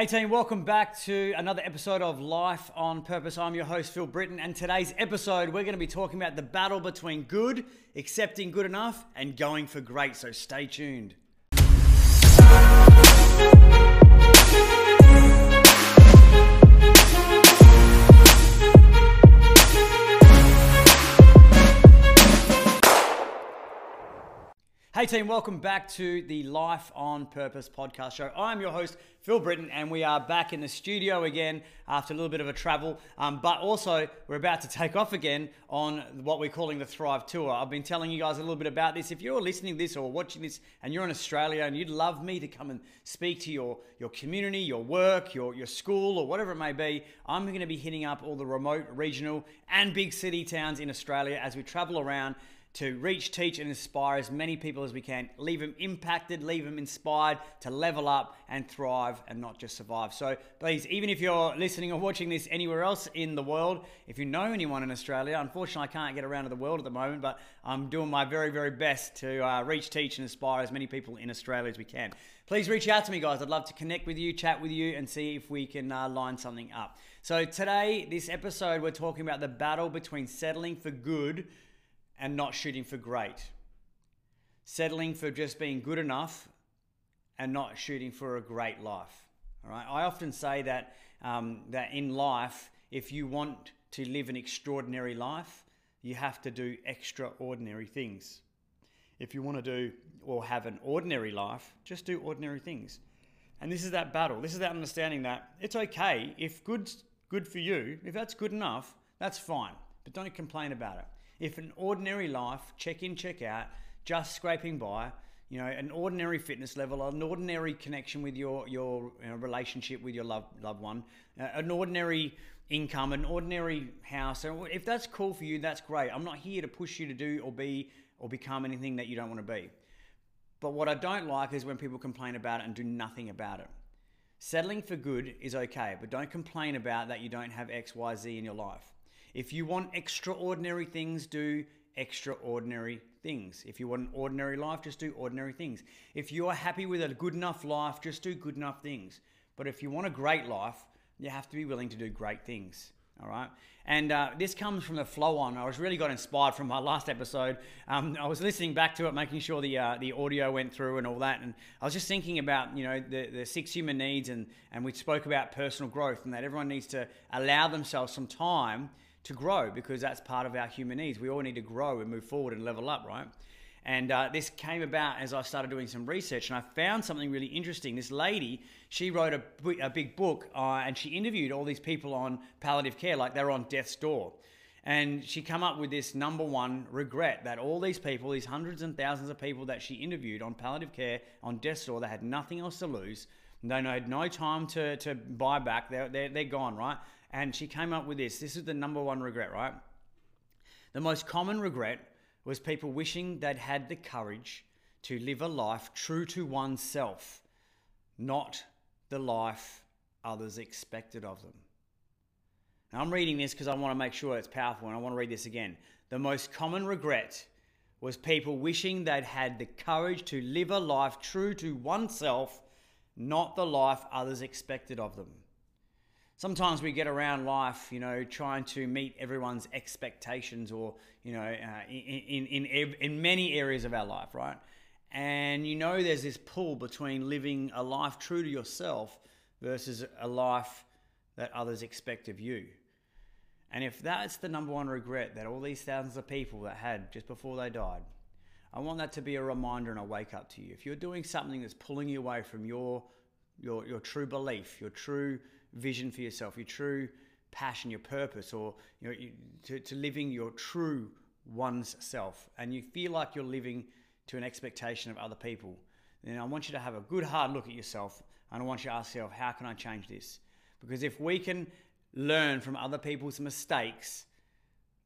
Hey team, welcome back to another episode of Life on Purpose. I'm your host Phil Britten, and today's episode we're going to be talking about the battle between good, accepting good enough, and going for great. So stay tuned. Hey team, welcome back to the Life on Purpose podcast show. I'm your host, Phil Britten, and we are back in the studio again after a little bit of a travel. Um, but also, we're about to take off again on what we're calling the Thrive Tour. I've been telling you guys a little bit about this. If you're listening to this or watching this and you're in Australia and you'd love me to come and speak to your, your community, your work, your, your school, or whatever it may be, I'm going to be hitting up all the remote, regional, and big city towns in Australia as we travel around to reach, teach, and inspire as many people as we can. Leave them impacted, leave them inspired to level up and thrive and not just survive. So please, even if you're listening or watching this anywhere else in the world, if you know anyone in Australia, unfortunately I can't get around to the world at the moment, but I'm doing my very, very best to uh, reach, teach, and inspire as many people in Australia as we can. Please reach out to me, guys. I'd love to connect with you, chat with you, and see if we can uh, line something up. So today, this episode, we're talking about the battle between settling for good and not shooting for great. Settling for just being good enough and not shooting for a great life. All right. I often say that um, that in life, if you want to live an extraordinary life, you have to do extraordinary things. If you want to do or have an ordinary life, just do ordinary things. And this is that battle. This is that understanding that it's okay if good's good for you, if that's good enough, that's fine. But don't complain about it. If an ordinary life, check in, check out, just scraping by, you know, an ordinary fitness level, an ordinary connection with your your you know, relationship with your loved loved one, uh, an ordinary income, an ordinary house. If that's cool for you, that's great. I'm not here to push you to do or be or become anything that you don't want to be. But what I don't like is when people complain about it and do nothing about it. Settling for good is okay, but don't complain about that you don't have X, Y, Z in your life. If you want extraordinary things, do extraordinary things. If you want an ordinary life, just do ordinary things. If you are happy with a good enough life, just do good enough things. But if you want a great life, you have to be willing to do great things. All right. And uh, this comes from the flow on. I was really got inspired from my last episode. Um, I was listening back to it, making sure the uh, the audio went through and all that. And I was just thinking about you know the, the six human needs, and and we spoke about personal growth, and that everyone needs to allow themselves some time to grow because that's part of our human needs. We all need to grow and move forward and level up, right? And uh, this came about as I started doing some research, and I found something really interesting. This lady, she wrote a, a big book, uh, and she interviewed all these people on palliative care, like they were on death's door. And she come up with this number one regret that all these people, these hundreds and thousands of people that she interviewed on palliative care, on death's door, they had nothing else to lose. They had no time to, to buy back. They're, they're, they're gone, right? And she came up with this. This is the number one regret, right? The most common regret was people wishing they'd had the courage to live a life true to oneself, not the life others expected of them. Now, I'm reading this because I want to make sure it's powerful and I want to read this again. The most common regret was people wishing they'd had the courage to live a life true to oneself, not the life others expected of them sometimes we get around life, you know, trying to meet everyone's expectations or, you know, uh, in, in, in, in many areas of our life, right? And you know, there's this pull between living a life true to yourself versus a life that others expect of you. And if that's the number one regret that all these thousands of people that had just before they died, I want that to be a reminder and a wake up to you. If you're doing something that's pulling you away from your your your true belief, your true vision for yourself, your true passion, your purpose, or you know, you, to, to living your true one's self, and you feel like you're living to an expectation of other people, then I want you to have a good hard look at yourself, and I want you to ask yourself, how can I change this? Because if we can learn from other people's mistakes,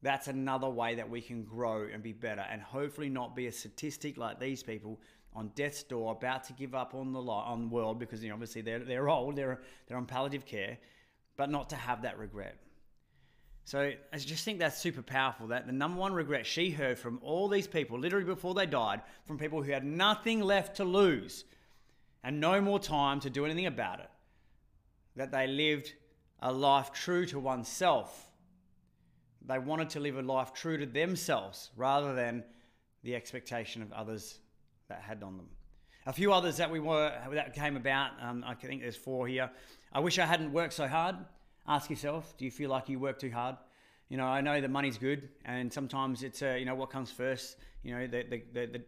that's another way that we can grow and be better, and hopefully not be a statistic like these people on death's door, about to give up on the on the world because you know, obviously they're they're old, they're they're on palliative care, but not to have that regret. So I just think that's super powerful. That the number one regret she heard from all these people, literally before they died, from people who had nothing left to lose and no more time to do anything about it, that they lived a life true to oneself. They wanted to live a life true to themselves rather than the expectation of others that had on them. A few others that we were that came about. Um, I think there's four here. I wish I hadn't worked so hard. Ask yourself: Do you feel like you work too hard? You know, I know the money's good, and sometimes it's uh, you know what comes first. You know, the the the, the,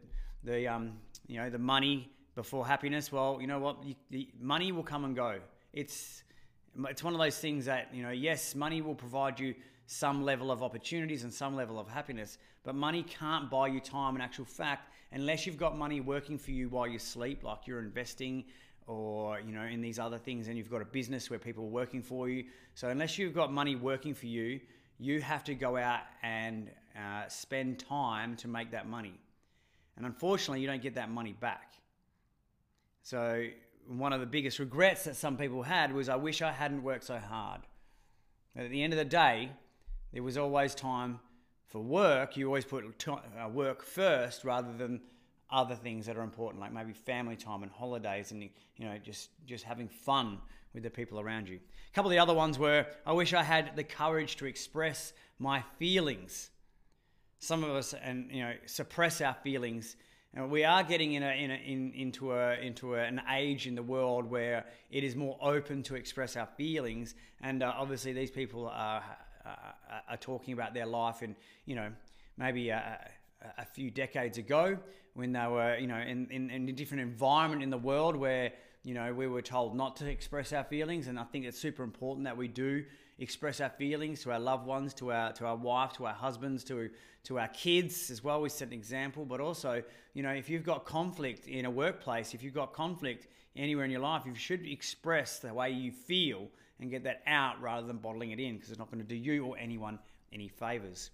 the um you know the money before happiness. Well, you know what? You, the money will come and go. It's it's one of those things that you know. Yes, money will provide you some level of opportunities and some level of happiness, but money can't buy you time. In actual fact, unless you've got money working for you while you sleep, like you're investing or you know in these other things, and you've got a business where people are working for you. So unless you've got money working for you, you have to go out and uh, spend time to make that money. And unfortunately, you don't get that money back. So one of the biggest regrets that some people had was, I wish I hadn't worked so hard. At the end of the day, there was always time for work. You always put uh, work first rather than other things that are important, like maybe family time and holidays, and you know just just having fun with the people around you. A couple of the other ones were, I wish I had the courage to express my feelings. Some of us, and you know, suppress our feelings and we are getting in a, in, a, in into a into a, an age in the world where it is more open to express our feelings, and uh, obviously these people are, are, are talking about their life and you know maybe a, a, few decades ago when they were you know in, in, in a different environment in the world where you know we were told not to express our feelings, and I think it's super important that we do express our feelings to our loved ones, to our to our wife, to our husbands, to to our kids as well. We set an example, but also, you know, if you've got conflict in a workplace, if you've got conflict anywhere in your life, you should express the way you feel and get that out rather than bottling it in because it's not going to do you or anyone any favors.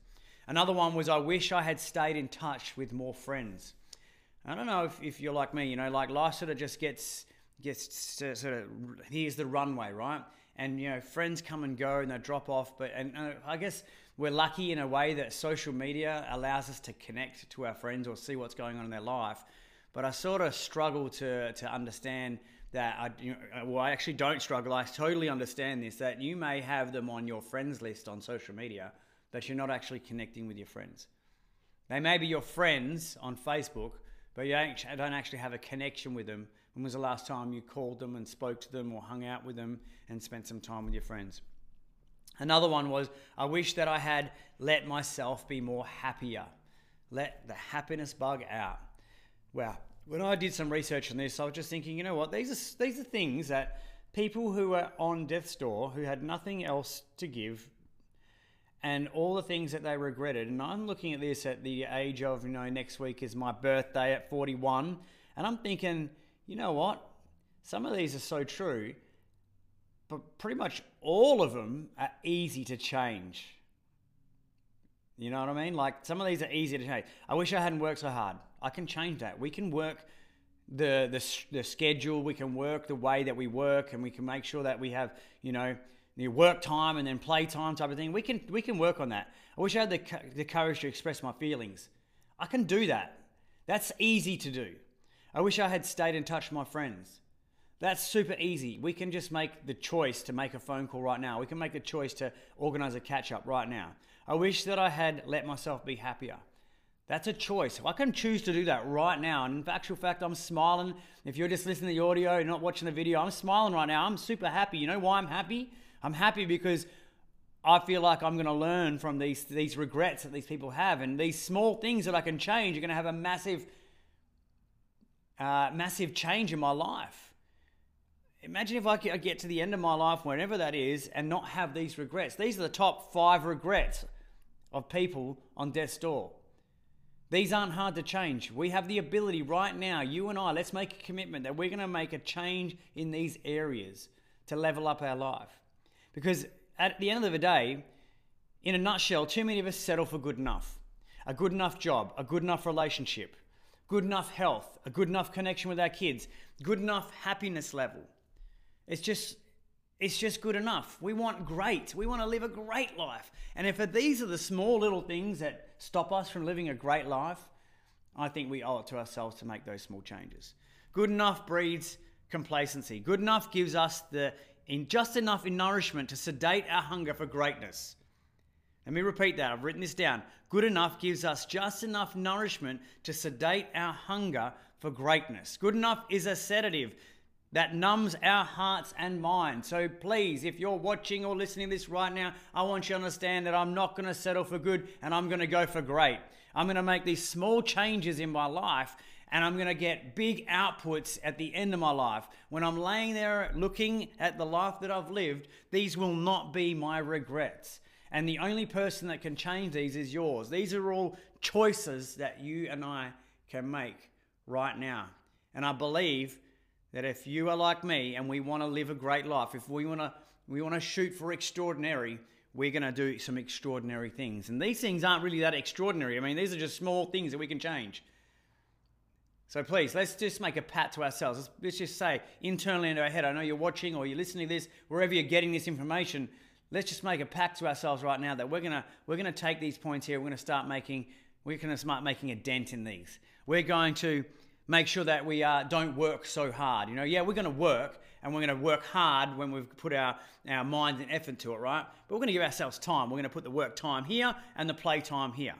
Another one was I wish I had stayed in touch with more friends. I don't know if, if you're like me, you know, like life sort of just gets gets sort of here's the runway, right? and you know friends come and go and they drop off but and i guess we're lucky in a way that social media allows us to connect to our friends or see what's going on in their life but i sort of struggle to to understand that I, know, uh, well, I actually don't struggle. I totally understand this that you may have them on your friends list on social media, but you're not actually connecting with your friends. They may be your friends on Facebook, but you don't actually have a connection with them when was the last time you called them and spoke to them or hung out with them and spent some time with your friends? Another one was, I wish that I had let myself be more happier. Let the happiness bug out. Well, when I did some research on this, I was just thinking, you know what? These are, these are things that people who were on death's door, who had nothing else to give, and all the things that they regretted. And I'm looking at this at the age of, you know, next week is my birthday at 41. And I'm thinking, you know what? Some of these are so true, but pretty much all of them are easy to change. You know what I mean? Like some of these are easy to change. I wish I hadn't worked so hard. I can change that. We can work the, the, the schedule, we can work the way that we work, and we can make sure that we have, you know, the work time and then play time type of thing. We can we can work on that. I wish I had the, the courage to express my feelings. I can do that. That's easy to do. I wish I had stayed in touch with my friends. That's super easy. We can just make the choice to make a phone call right now. We can make the choice to organize a catch up right now. I wish that I had let myself be happier. That's a choice. I can choose to do that right now. And in actual fact, I'm smiling. If you're just listening to the audio and not watching the video, I'm smiling right now. I'm super happy. You know why I'm happy? I'm happy because I feel like I'm going to learn from these, these regrets that these people have. And these small things that I can change are going to have a massive uh, massive change in my life. Imagine if I get to the end of my life, whenever that is, and not have these regrets. These are the top five regrets of people on death's door. These aren't hard to change. We have the ability right now, you and I, let's make a commitment that we're going to make a change in these areas to level up our life. Because at the end of the day, in a nutshell, too many of us settle for good enough. A good enough job, a good enough relationship, good enough health, a good enough connection with our kids, good enough happiness level. It's just it's just good enough. We want great. We want to live a great life. And if these are the small little things that stop us from living a great life, I think we owe it to ourselves to make those small changes. Good enough breeds complacency. Good enough gives us the in just enough in nourishment to sedate our hunger for greatness. Let me repeat that. I've written this down. Good enough gives us just enough nourishment to sedate our hunger for greatness. Good enough is a sedative that numbs our hearts and minds. So please, if you're watching or listening to this right now, I want you to understand that I'm not going to settle for good and I'm going to go for great. I'm going to make these small changes in my life and I'm going to get big outputs at the end of my life. When I'm laying there looking at the life that I've lived, these will not be my regrets. And the only person that can change these is yours. These are all choices that you and I can make right now. And I believe that if you are like me and we want to live a great life, if we want to we want to shoot for extraordinary, we're going to do some extraordinary things. And these things aren't really that extraordinary. I mean, these are just small things that we can change. So please, let's just make a pat to ourselves. Let's, let's just say internally into our head, I know you're watching or you're listening to this, wherever you're getting this information, let's just make a pact to ourselves right now that we're gonna we're gonna take these points here. We're gonna start making we're gonna start making a dent in these. We're going to make sure that we uh, don't work so hard. You know, yeah, we're going to work and we're going to work hard when we've put our, our mind and effort to it, right? But we're going to give ourselves time. We're going to put the work time here and the play time here,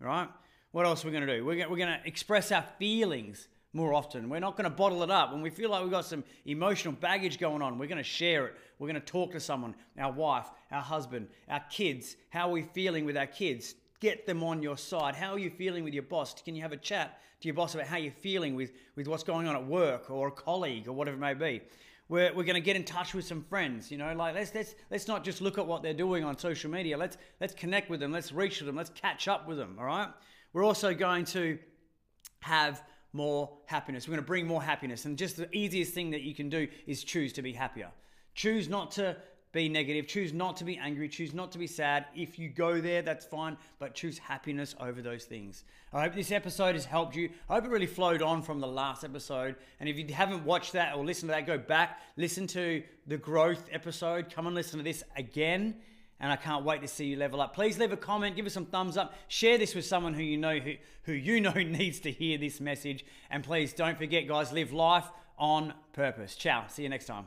right? What else are we going to do? We're going to express our feelings more often. We're not going to bottle it up. When we feel like we've got some emotional baggage going on, we're going to share it. We're going to talk to someone, our wife, our husband, our kids. How are we feeling with our kids? Get them on your side. How are you feeling with your boss? Can you have a chat to your boss about how you're feeling with, with what's going on at work or a colleague or whatever it may be? We're, we're going to get in touch with some friends, you know, like let's, let's, let's not just look at what they're doing on social media. Let's, let's connect with them. Let's reach them. Let's catch up with them. All right. We're also going to have more happiness. We're going to bring more happiness. And just the easiest thing that you can do is choose to be happier. Choose not to be negative. Choose not to be angry. Choose not to be sad. If you go there, that's fine, but choose happiness over those things. I hope this episode has helped you. I hope it really flowed on from the last episode. And if you haven't watched that or listened to that, go back, listen to the growth episode. Come and listen to this again and I can't wait to see you level up. Please leave a comment, give us some thumbs up, share this with someone who you know who, who you know needs to hear this message, and please don't forget, guys, live life on purpose. Ciao. See you next time.